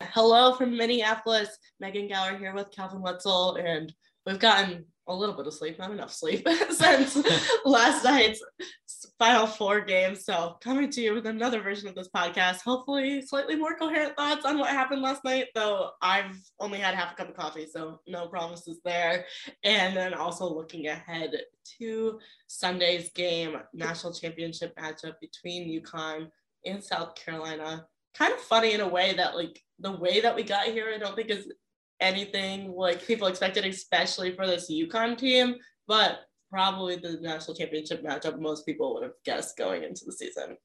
Hello from Minneapolis. Megan Gauer here with Calvin Wetzel, and we've gotten a little bit of sleep, not enough sleep, since last night's final four game. So, coming to you with another version of this podcast, hopefully, slightly more coherent thoughts on what happened last night, though I've only had half a cup of coffee, so no promises there. And then also looking ahead to Sunday's game, national championship matchup between UConn and South Carolina. Kind of funny in a way that, like, the way that we got here, I don't think is anything like people expected, especially for this UConn team. But probably the national championship matchup most people would have guessed going into the season.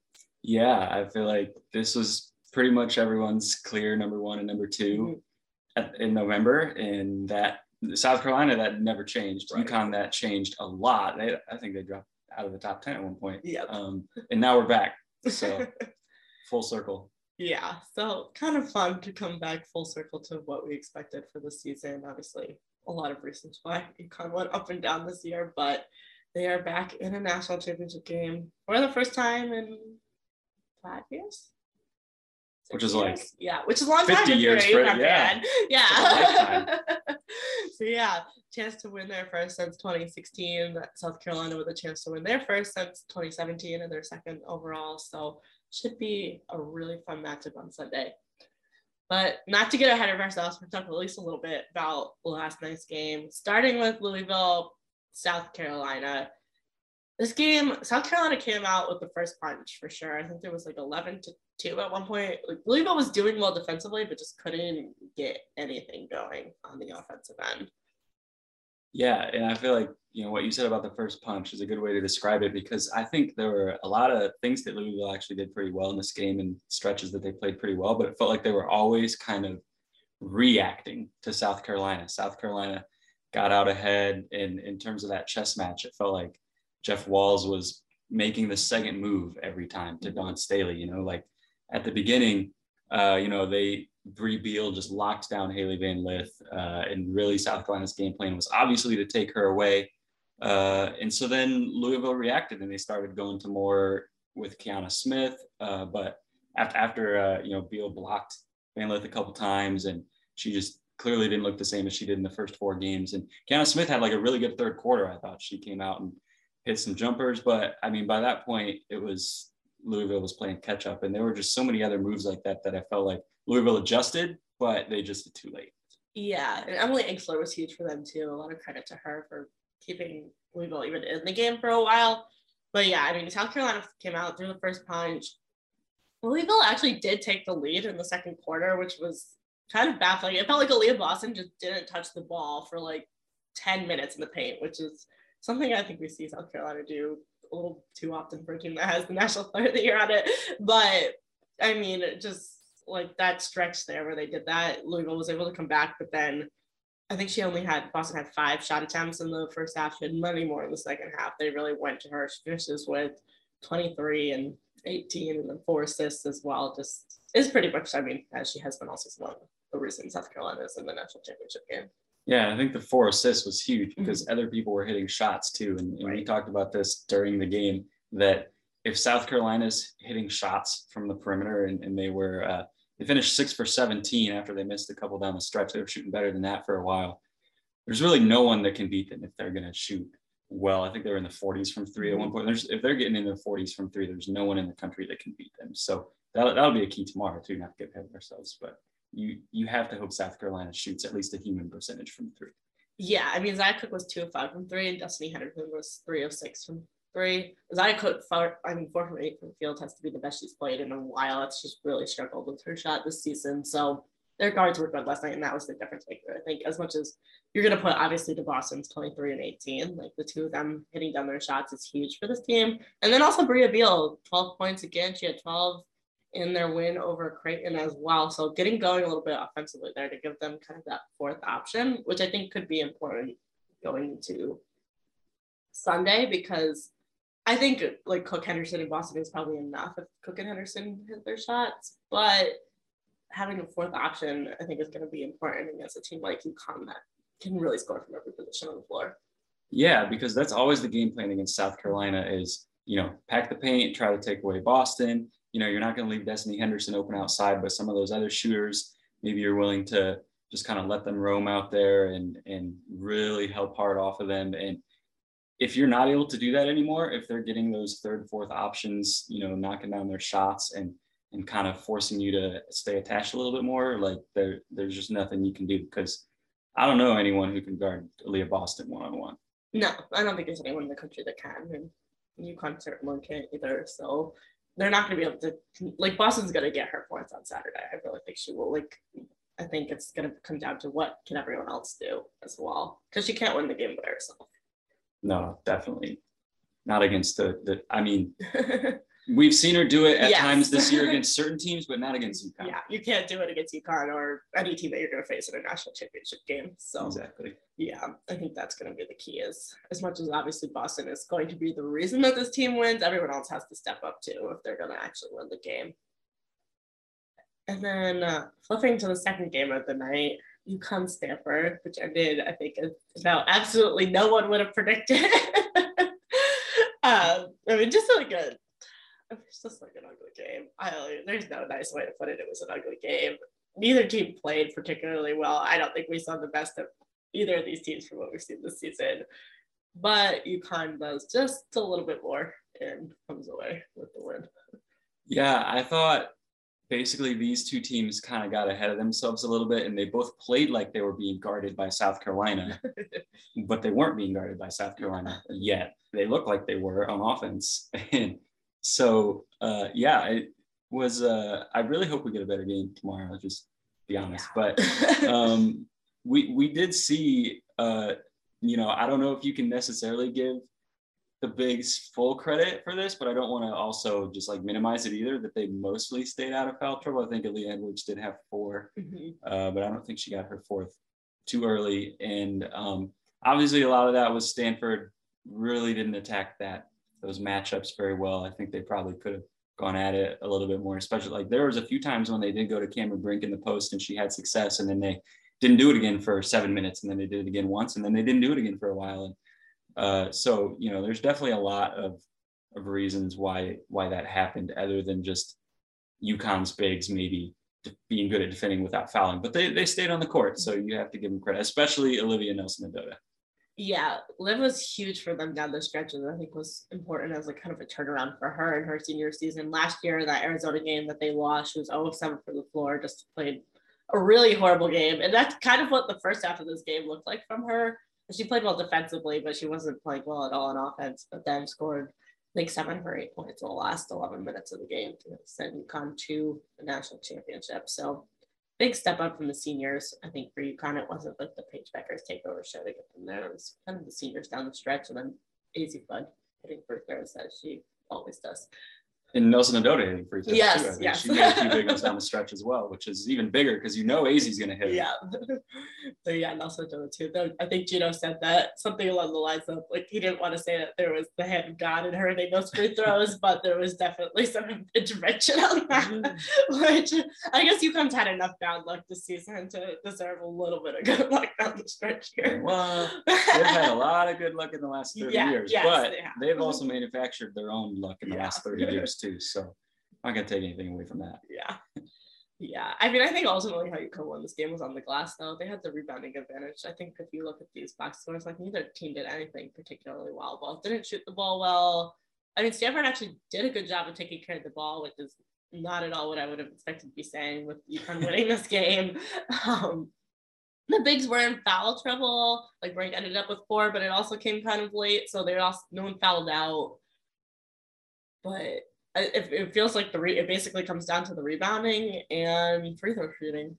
Yeah, I feel like this was pretty much everyone's clear number one and number 2 mm-hmm. at, in November, and that South Carolina that never changed. Right. UConn that changed a lot. They, I think they dropped out of the top ten at one point. Yeah. Um, and now we're back. So full circle yeah, so kind of fun to come back full circle to what we expected for the season. Obviously, a lot of reasons why UConn went up and down this year, but they are back in a national championship game for the first time in five years. Six which is years? like yeah, which is a long 50 time. years for yeah, yeah. so yeah, chance to win their first since 2016. South Carolina with a chance to win their first since 2017 and their second overall. So should be a really fun matchup on Sunday. But not to get ahead of ourselves, we're talking at least a little bit about last night's game, starting with Louisville, South Carolina. This game, South Carolina came out with the first punch for sure. I think there was like 11 to 2 at one point. Like Louisville was doing well defensively, but just couldn't get anything going on the offensive end. Yeah, and I feel like you know what you said about the first punch is a good way to describe it because I think there were a lot of things that Louisville actually did pretty well in this game and stretches that they played pretty well, but it felt like they were always kind of reacting to South Carolina. South Carolina got out ahead in in terms of that chess match. It felt like Jeff Walz was making the second move every time to Dawn Staley. You know, like at the beginning, uh, you know, they Brea Beal just locked down Hailey Van Lith, uh, and really South Carolina's game plan was obviously to take her away. Uh, and so then Louisville reacted, and they started going to more with Kiana Smith. Uh, but after after uh, you know Beal blocked Van Lith a couple times, and she just clearly didn't look the same as she did in the first four games. And Kiana Smith had like a really good third quarter. I thought she came out and hit some jumpers, but I mean by that point it was Louisville was playing catch up, and there were just so many other moves like that that I felt like Louisville adjusted, but they just did too late. Yeah, and Emily Engstler was huge for them too. A lot of credit to her for keeping Louisville even in the game for a while. But yeah, I mean, South Carolina came out through the first punch. Louisville actually did take the lead in the second quarter, which was kind of baffling. It felt like Aliyah Boston just didn't touch the ball for like 10 minutes in the paint, which is something I think we see South Carolina do a little too often for a team that has the national player of the year on it. But I mean, it just like that stretch there where they did that, Louisville was able to come back, but then I think she only had Boston had five shot attempts in the first half. She had many more in the second half. They really went to her. She finishes with 23 and 18 and then four assists as well. Just is pretty much, I mean, as she has been all season long, the reason South Carolina is in the national championship game. Yeah, I think the four assists was huge Mm-hmm. because other people were hitting shots too. And, and we talked about this during the game that if South Carolina's hitting shots from the perimeter and, and they were, uh, they finished six for 17 after they missed a couple down the stretch. They were shooting better than that for a while. There's really no one that can beat them if they're going to shoot well. I think they were in the 40s from three at one point. There's, if they're getting in the 40s from three, there's no one in the country that can beat them. So that'll, that'll be a key tomorrow too, not to get ahead of ourselves. But you you have to hope South Carolina shoots at least a human percentage from three. Yeah, I mean, Zia Cooke was two of five from three, and Destiny Henderson was three of six from three. Zia Cooke, I mean, four from eight from field has to be the best she's played in a while. Just really struggled with her shot this season. So their guards were good last night, and that was the difference maker. I think as much as you're going to put obviously the Boston's 23 and 18, like the two of them hitting down their shots is huge for this team. And then also Brea Beal, 12 points again. She had 12 in their win over Creighton as well. So getting going a little bit offensively there to give them kind of that fourth option, which I think could be important going into Sunday because I think like Cooke Henderson and Boston is probably enough if Cooke and Henderson hit their shots, but having a fourth option I think is going to be important against a team like UConn that can really score from every position on the floor. Yeah, because that's always the game plan against South Carolina is, you know, pack the paint, try to take away Boston. You know, you're not going to leave Destiny Henderson open outside, but some of those other shooters, maybe you're willing to just kind of let them roam out there and and really help hard off of them. And if you're not able to do that anymore, if they're getting those third, fourth options, you know, knocking down their shots and and kind of forcing you to stay attached a little bit more, like there there's just nothing you can do because I don't know anyone who can guard Aliyah Boston one on one. No, I don't think there's anyone in the country that can, and UConn certainly can't either. So they're not going to be able to like Boston's going to get her points on Saturday. I really think she will. Like, I think it's going to come down to what can everyone else do as well, because she can't win the game by herself. No, definitely not against the the. I mean, we've seen her do it at Yes. times this year against certain teams, but not against UConn. yeah, you can't do it against UConn or any team that you're going to face in a national championship game. So exactly. yeah, I think that's going to be the key. Is as much as obviously Boston is going to be the reason that this team wins, everyone else has to step up too if they're going to actually win the game. And then uh, flipping to the second game of the night, UConn Stanford, which ended, I think, about absolutely no one would have predicted. um, I mean, just like a, it's just like an ugly game. I there's no nice way to put it. It was an ugly game. Neither team played particularly well. I don't think we saw the best of either of these teams from what we've seen this season. But UConn does just a little bit more and comes away with the win. Yeah, I thought basically these two teams kind of got ahead of themselves a little bit, and they both played like they were being guarded by South Carolina, but they weren't being guarded by South Carolina yet. They looked like they were on offense, and so uh, yeah, it was. Uh, I really hope we get a better game tomorrow. I'll just be honest, but um, we we did see. Uh, you know, I don't know if you can necessarily give the Bigs full credit for this, but I don't want to also just like minimize it either. That they mostly stayed out of foul trouble. I think Aaliyah Edwards did have four, Mhm. uh, but I don't think she got her fourth too early. And um, obviously, a lot of that was Stanford really didn't attack that those matchups very well. I think they probably could have gone at it a little bit more, especially like there was a few times when they did go to Cameron Brink in the post and she had success, and then they didn't do it again for seven minutes, and then they did it again once, and then they didn't do it again for a while. And uh, so you know, there's definitely a lot of of reasons why why that happened, other than just UConn's bigs maybe being good at defending without fouling, but they they stayed on the court, so you have to give them credit, especially Olivia Nelson-Ododa. Yeah, Liv was huge for them down the stretch, and I think was important as like kind of a turnaround for her in her senior season. Last year, that Arizona game that they lost, she was 0 of 7 for the floor, just played a really horrible game. And that's kind of what the first half of this game looked like from her. She played well defensively, but she wasn't playing well at all on offense, but then scored think seven or eight points in the last 11 minutes of the game to send UConn to the national championship. So big step up from the seniors. I think for UConn, it wasn't like the Paige Bueckers takeover show to get them there. It was kind of the seniors down the stretch and then Azzi Fudd hitting free throws as she always does. And Nelson hitting free throws Yes, too. I think yes. She made a few big ones down the stretch as well, which is even bigger because you know Azzi's going to hit. it. Yeah. so yeah, also Ododa too. Though I think Geno said that something along the lines of like he didn't want to say that there was the hand of God in her hitting those free throws, but there was definitely some intervention on that. Mm-hmm. which I guess UConn's had enough bad luck this season to deserve a little bit of good luck down the stretch here. Well, they've had a lot of good luck in the last 30 Yeah, years, yes, but they have. they've mm-hmm. also manufactured their own luck in the Yeah. last 30 years too. So I'm not to take anything away from that. Yeah. Yeah. I mean, I think ultimately how UConn won this game was on the glass, though. They had the rebounding advantage. I think if you look at these box scores, like neither team did anything particularly well. Both didn't shoot the ball well. I mean, Stanford actually did a good job of taking care of the ball, which is not at all what I would have expected to be saying with UConn winning this game. Um, the bigs were in foul trouble. Like Brink ended up with four, but it also came kind of late, so they also no one fouled out. But it, it feels like the re- it basically comes down to the rebounding and free throw shooting.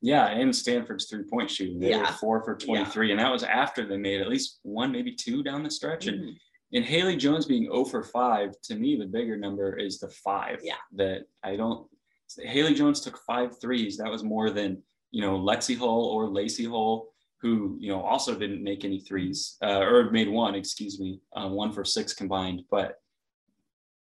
Yeah, and Stanford's three point shooting. They were Yeah. four for 23, and that was after they made at least one, maybe two down the stretch. And Mhm. in Haley Jones being 0 for 5, to me, the bigger number is the five. Yeah. That I don't. Haley Jones took five threes. That was more than, you know, Lexie Hull or Lacie Hull, who, you know, also didn't make any threes, uh, or made one, excuse me, uh, one for six combined. But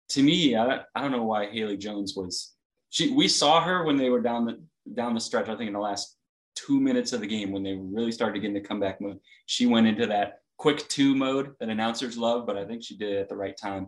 to me, I, I don't know why Haley Jones was. She we saw her when they were down the down the stretch. I think in the last two minutes of the game when they really started getting the comeback mode. She went into that quick two mode that announcers love, but I think she did it at the right time.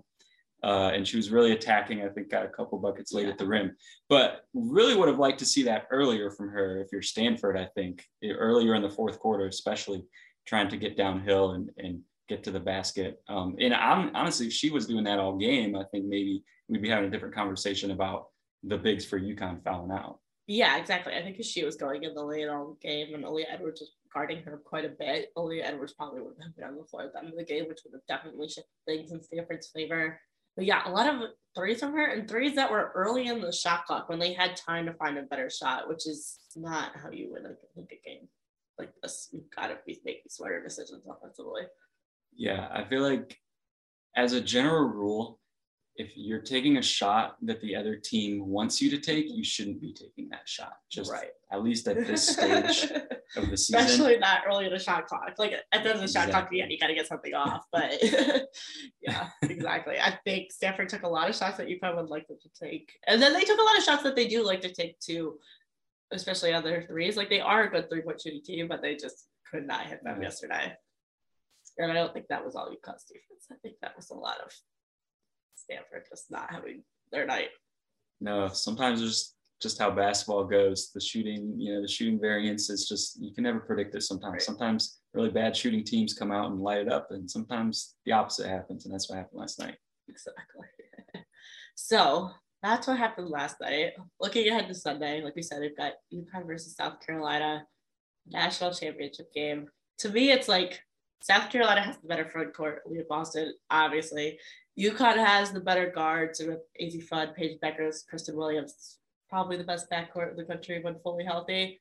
Uh, and she was really attacking. I think got a couple buckets late at the rim, but really would have liked to see that earlier from her. If you're Stanford, I think earlier in the fourth quarter, especially trying to get downhill and, and get to the basket. Um, and I'm honestly, if she was doing that all game, I think maybe we'd be having a different conversation about the bigs for UConn fouling out. Yeah, exactly. I think she was going in the late all game and Aaliyah Edwards was guarding her quite a bit. Aaliyah Edwards probably wouldn't have been on the floor at the end of the game, which would have definitely shifted things in Stanford's favor. But yeah, a lot of threes from her and threes that were early in the shot clock when they had time to find a better shot, which is not how you win a, a game like this. You've got to be making smarter decisions offensively. Yeah, I feel like as a general rule, if you're taking a shot that the other team wants you to take, you shouldn't be taking that shot. Just Right. at least at this stage of the season. Especially not early in the shot clock. Like at the end of the shot clock, yeah, you got to get something off. But yeah, exactly. I think Stanford took a lot of shots that you probably would like them to take, and then they took a lot of shots that they do like to take too, especially other threes. Like they are a good three point shooting team, but they just could not hit them Yeah. yesterday. And I don't think that was all UConn's defense. I think that was a lot of Stanford just not having their night. No, sometimes it's just just how basketball goes. The shooting, you know, the shooting variance is just you can never predict it sometimes. Right. Sometimes really bad shooting teams come out and light it up, and sometimes the opposite happens, and that's what happened last night. Exactly. so that's what happened last night. Looking ahead to Sunday, like we said, we've got UConn versus South Carolina, national championship game. To me, it's like South Carolina has the better front court. Leah Boston, obviously. UConn has the better guards with Azzi Fudd, Paige Bueckers, Christyn Williams, probably the best backcourt in the country when fully healthy.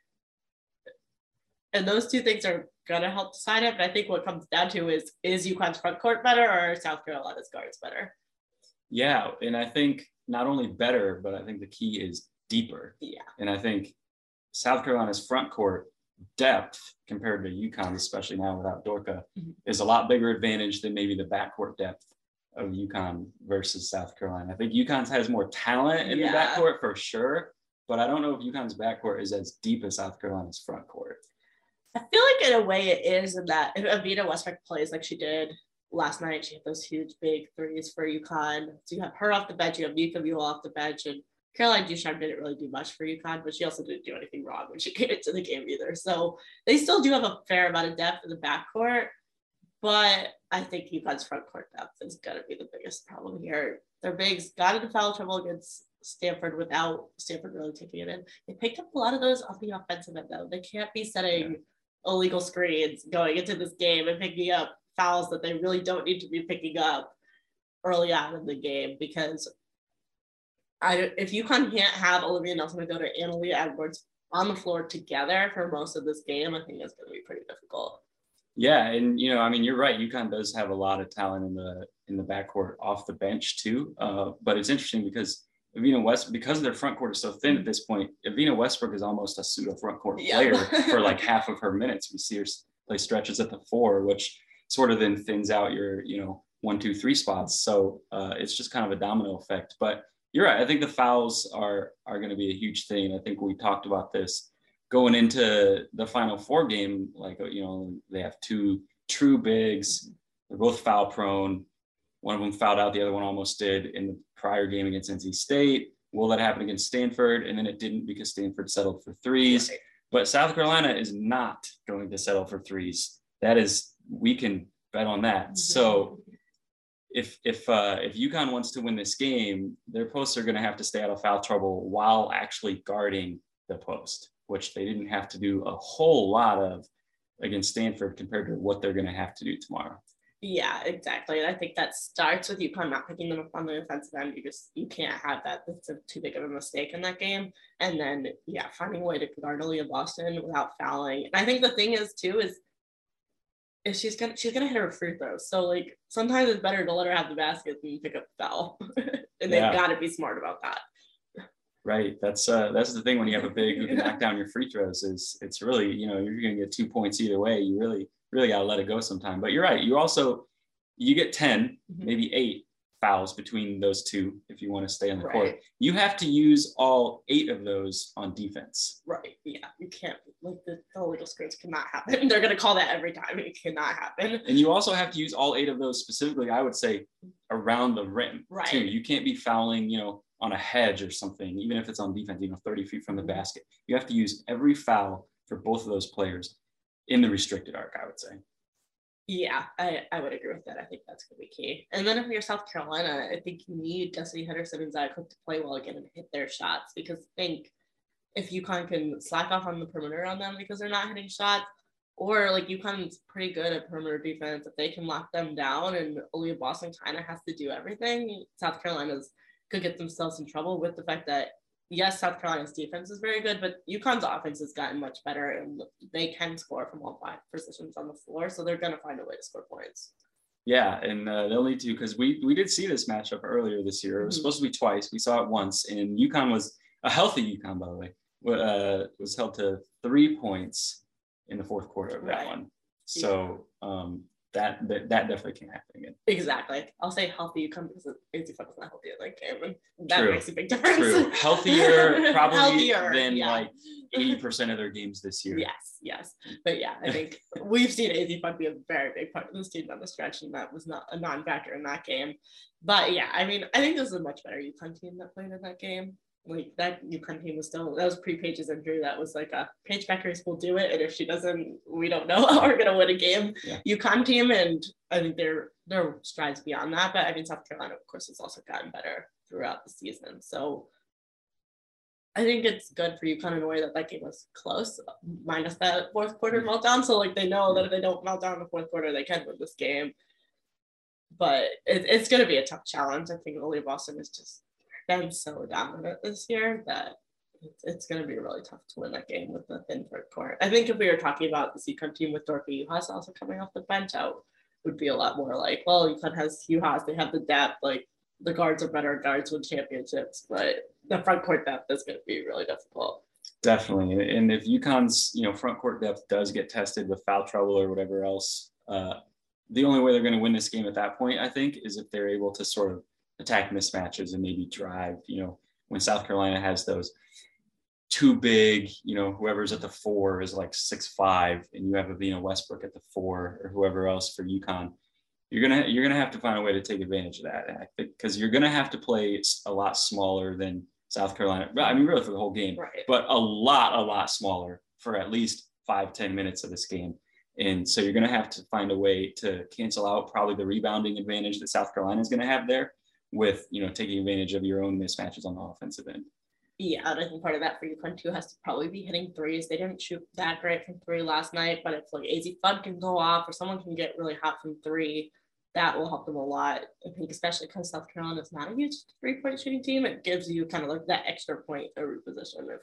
And those two things are gonna help decide it. But I think what comes down to is is UConn's front court better or South Carolina's guards better? Yeah, and I think not only better, but I think the key is deeper. Yeah. And I think South Carolina's front court depth compared to UConn, especially now without Dorka, Mhm. is a lot bigger advantage than maybe the backcourt depth of UConn versus South Carolina. I think UConn's has more talent in Yeah. the backcourt for sure, but I don't know if UConn's backcourt is as deep as South Carolina's front court. I feel like in a way it is in that if Evina Westbrook plays like she did last night, she had those huge big threes for UConn. So you have her off the bench, you have Nika Mühl off the bench, and Caroline Ducharme didn't really do much for UConn, but she also didn't do anything wrong when she came into the game either. So they still do have a fair amount of depth in the backcourt, but I think UConn's front court depth is gonna be the biggest problem here. Their bigs got into foul trouble against Stanford without Stanford really taking it in. They picked up a lot of those off the offensive end though. They can't be setting illegal screens going into this game and picking up fouls that they really don't need to be picking up early on in the game because I if UConn can't have Olivia Nelson go to Analia Edwards on the floor together for most of this game, I think that's going to be pretty difficult. Yeah, and you know, I mean, you're right. UConn does have a lot of talent in the in the backcourt off the bench too. Uh, but it's interesting because Evina West, because their front court is so thin at this point, Evina Westbrook is almost a pseudo front court Yeah. player for like half of her minutes. We see her play stretches at the four, which sort of then thins out your, you know, one, two, three spots. So uh, it's just kind of a domino effect. But you're right. I think the fouls are are going to be a huge thing. I think we talked about this going into the final four game. Like uh, you know, they have two true bigs. They're both foul prone. One of them fouled out, the other one almost did in the prior game against NC State. Will that happen against Stanford? And then it didn't because Stanford settled for threes. Right. But South Carolina is not going to settle for threes. That is, we can bet on that. So if if uh, if UConn wants to win this game, their posts are going to have to stay out of foul trouble while actually guarding the post, which they didn't have to do a whole lot of against Stanford compared to what they're going to have to do tomorrow. Yeah, exactly. And I think that starts with UConn not picking them up on the offensive end. You just you can't have that. That's a, too big of a mistake in that game. And then yeah, finding a way to guard Aliyah Boston without fouling. And I think the thing is too is if she's gonna she's gonna hit her free throws. So like sometimes it's better to let her have the basket than pick up the foul. and Yeah. they've got to be smart about that. Right. That's uh that's the thing when you have a big who can knock down your free throws is it's really, you know, you're gonna get two points either way. You really, really gotta let it go sometime. But you're right. You also you get 10, Mhm. maybe eight fouls between those two if you want to stay on the court. You have to use all eight of those on defense. Right. Yeah. You can't like the, the illegal screens cannot happen. They're gonna call that every time. It cannot happen. And you also have to use all eight of those specifically, I would say, around the rim Right. too. You can't be fouling, you know, on a hedge or something, even if it's on defense, you know, 30 feet from the Mhm. basket. You have to use every foul for both of those players in the restricted arc, I would say. Yeah, I, I would agree with that. I think that's going to be key. And then if you're South Carolina, I think you need Destiny Henderson and Zia Cooke to play well again and hit their shots because I think if UConn can slack off on the perimeter on them because they're not hitting shots, or like UConn's pretty good at perimeter defense, if they can lock them down and Aliyah Boston kind of has to do everything, South Carolina's could get themselves in trouble with the fact that yes, South Carolina's defense is very good, but UConn's offense has gotten much better and they can score from all five positions on the floor. So they're going to find a way to score points. Yeah, and uh, they'll need to because we we did see this matchup earlier this year. It was Mhm. supposed to be twice. We saw it once, and UConn was a healthy UConn, by the way, wa- uh, was held to three points in the fourth quarter of that Right. one. So um, that, that that definitely can't happen again. Exactly. I'll say healthy UConn because is not healthy that game. That True. makes a big difference. True, healthier probably Healthier, than yeah. like eighty percent of their games this year. Yes, yes. But yeah, I think we've seen Azzi Fudd be a very big part of this team down the stretch, and that was not a non factor in that game. But yeah, I mean, I think this is a much better UConn team that played in that game. Like that UConn team was still that was pre Paige's injury. That was like a Paige Bueckers will do it, and if she doesn't, we don't know how we're gonna win a game. Yeah. UConn team, and I think there there are strides beyond that. But I mean, South Carolina, of course, has also gotten better throughout the season. So I think it's good for UConn in a way that that game was close, minus that fourth quarter meltdown. So like they know that if they don't melt down in the fourth quarter, they can win this game. But it, it's going to be a tough challenge. I think Oli Boston is just been so dominant this year that it's, going to be really tough to win that game with the thin front court. I think if we were talking about the UConn team with Dorothy Juhász also coming off the bench out, would be a lot more like, well, UConn has Juhász, they have the depth, like the guards are better guards win championships, but the front court depth is going to be really difficult. Definitely. And if UConn's, you know, front court depth does get tested with foul trouble or whatever else, uh, the only way they're going to win this game at that point, I think, is if they're able to sort of attack mismatches and maybe drive, you know, when South Carolina has those too big, you know, whoever's at the four is like six five, and you have Evina Westbrook at the four or whoever else for UConn. You're gonna you're gonna have to find a way to take advantage of that, I think, because you're gonna have to play a lot smaller than South Carolina. I mean, really for the whole game Right. but a lot, a lot smaller for at least five, 10 minutes of this game. And so you're going to have to find a way to cancel out probably the rebounding advantage that South Carolina is going to have there with, you know, taking advantage of your own mismatches on the offensive end. Yeah, I think part of that for UConn too has to probably be hitting threes. They didn't shoot that great from three last night, but if like Azzi Fudd can go off or someone can get really hot from three, that will help them a lot. I think especially because South Carolina is not a huge three point shooting team, it gives you kind of like that extra point of reposition if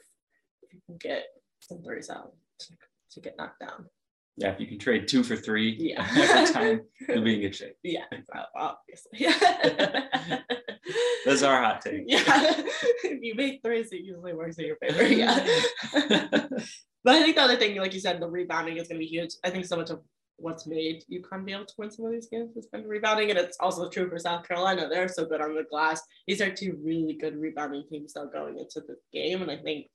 if you can get some threes out to, to get knocked down. Yeah, if you can trade two for three Yeah. every time, you'll be in good shape. Yeah, obviously. Yeah. That's our hot take. Yeah. if you make threes, it usually works in your favor. Yeah. but I think the other thing, like you said, the rebounding is going to be huge. I think so much of what's made UConn be able to win some of these games has been rebounding, and it's also true for South Carolina. They're so good on the glass. These are two really good rebounding teams though going into the game, and I think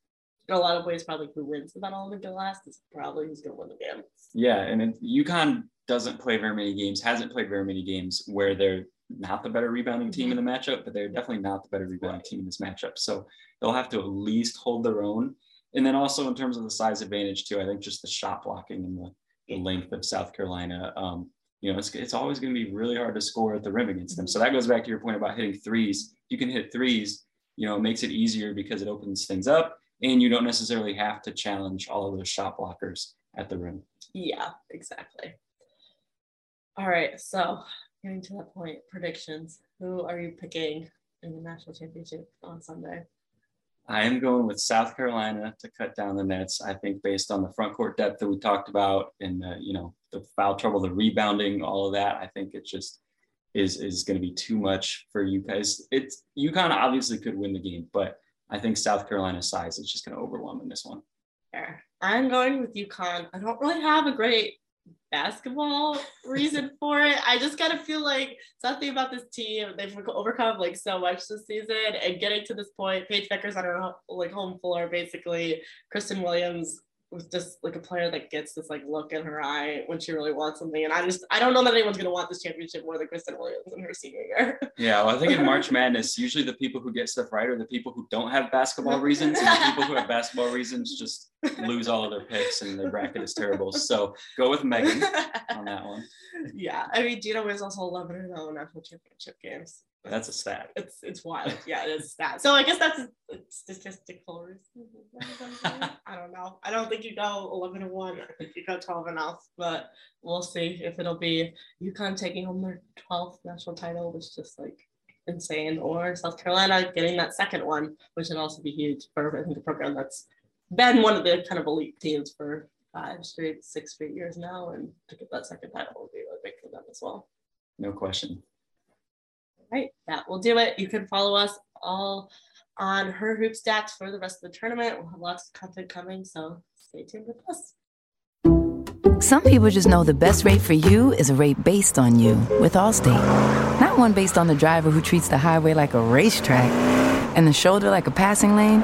in a lot of ways, probably who wins the battle of the glass is probably who's going to win the game. Yeah, and it, UConn doesn't play very many games, hasn't played very many games where they're not the better rebounding team in the matchup, but they're definitely not the better rebounding team in this matchup. So they'll have to at least hold their own. And then also in terms of the size advantage too, I think just the shot blocking and the, the length of South Carolina. Um, you know, it's, it's always going to be really hard to score at the rim against them. So that goes back to your point about hitting threes. You can hit threes, you know, it makes it easier because it opens things up and you don't necessarily have to challenge all of those shot blockers at the rim. Yeah, exactly. All right, so getting to that point, predictions. Who are you picking in the national championship on Sunday? I am going with South Carolina to cut down the nets. I think based on the front court depth that we talked about and the, you know, the foul trouble, the rebounding, all of that, I think it just is is going to be too much for you guys. It's UConn obviously could win the game, but I think South Carolina's size is just going to overwhelm in this one. Fair. I'm going with UConn. I don't really have a great basketball reason for it. I just kind of feel like something about this team. They've overcome like so much this season and getting to this point. Paige Bueckers on her like home floor, basically. Christyn Williams was just like a player that gets this like look in her eye when she really wants something. And I just I don't know that anyone's gonna want this championship more than Christyn Williams in her senior year. Yeah, well, I think in March Madness, usually the people who get stuff right are the people who don't have basketball reasons, and the people who have basketball reasons just lose all of their picks and their bracket is terrible. So go with Megan on that one. yeah, I mean Geno was also 11 and 0 national championship games. That's a stat. It's it's wild. Yeah, it is stat. So I guess that's a statistical reason. I don't know. I don't think you go 11 and 1. I think you go 12 and 0, but we'll see if it'll be UConn taking home their 12th national title, which is just like insane, or South Carolina getting that second one, which would also be huge for I think a program that's been one of the kind of elite teams for five straight, six straight years now, and to get that second title will be really big for them as well. No question. All right, that will do it. You can follow us all on her hoop stats for the rest of the tournament. We'll have lots of content coming, so stay tuned with us. Some people just know the best rate for you is a rate based on you with Allstate. Not one based on the driver who treats the highway like a racetrack and the shoulder like a passing lane.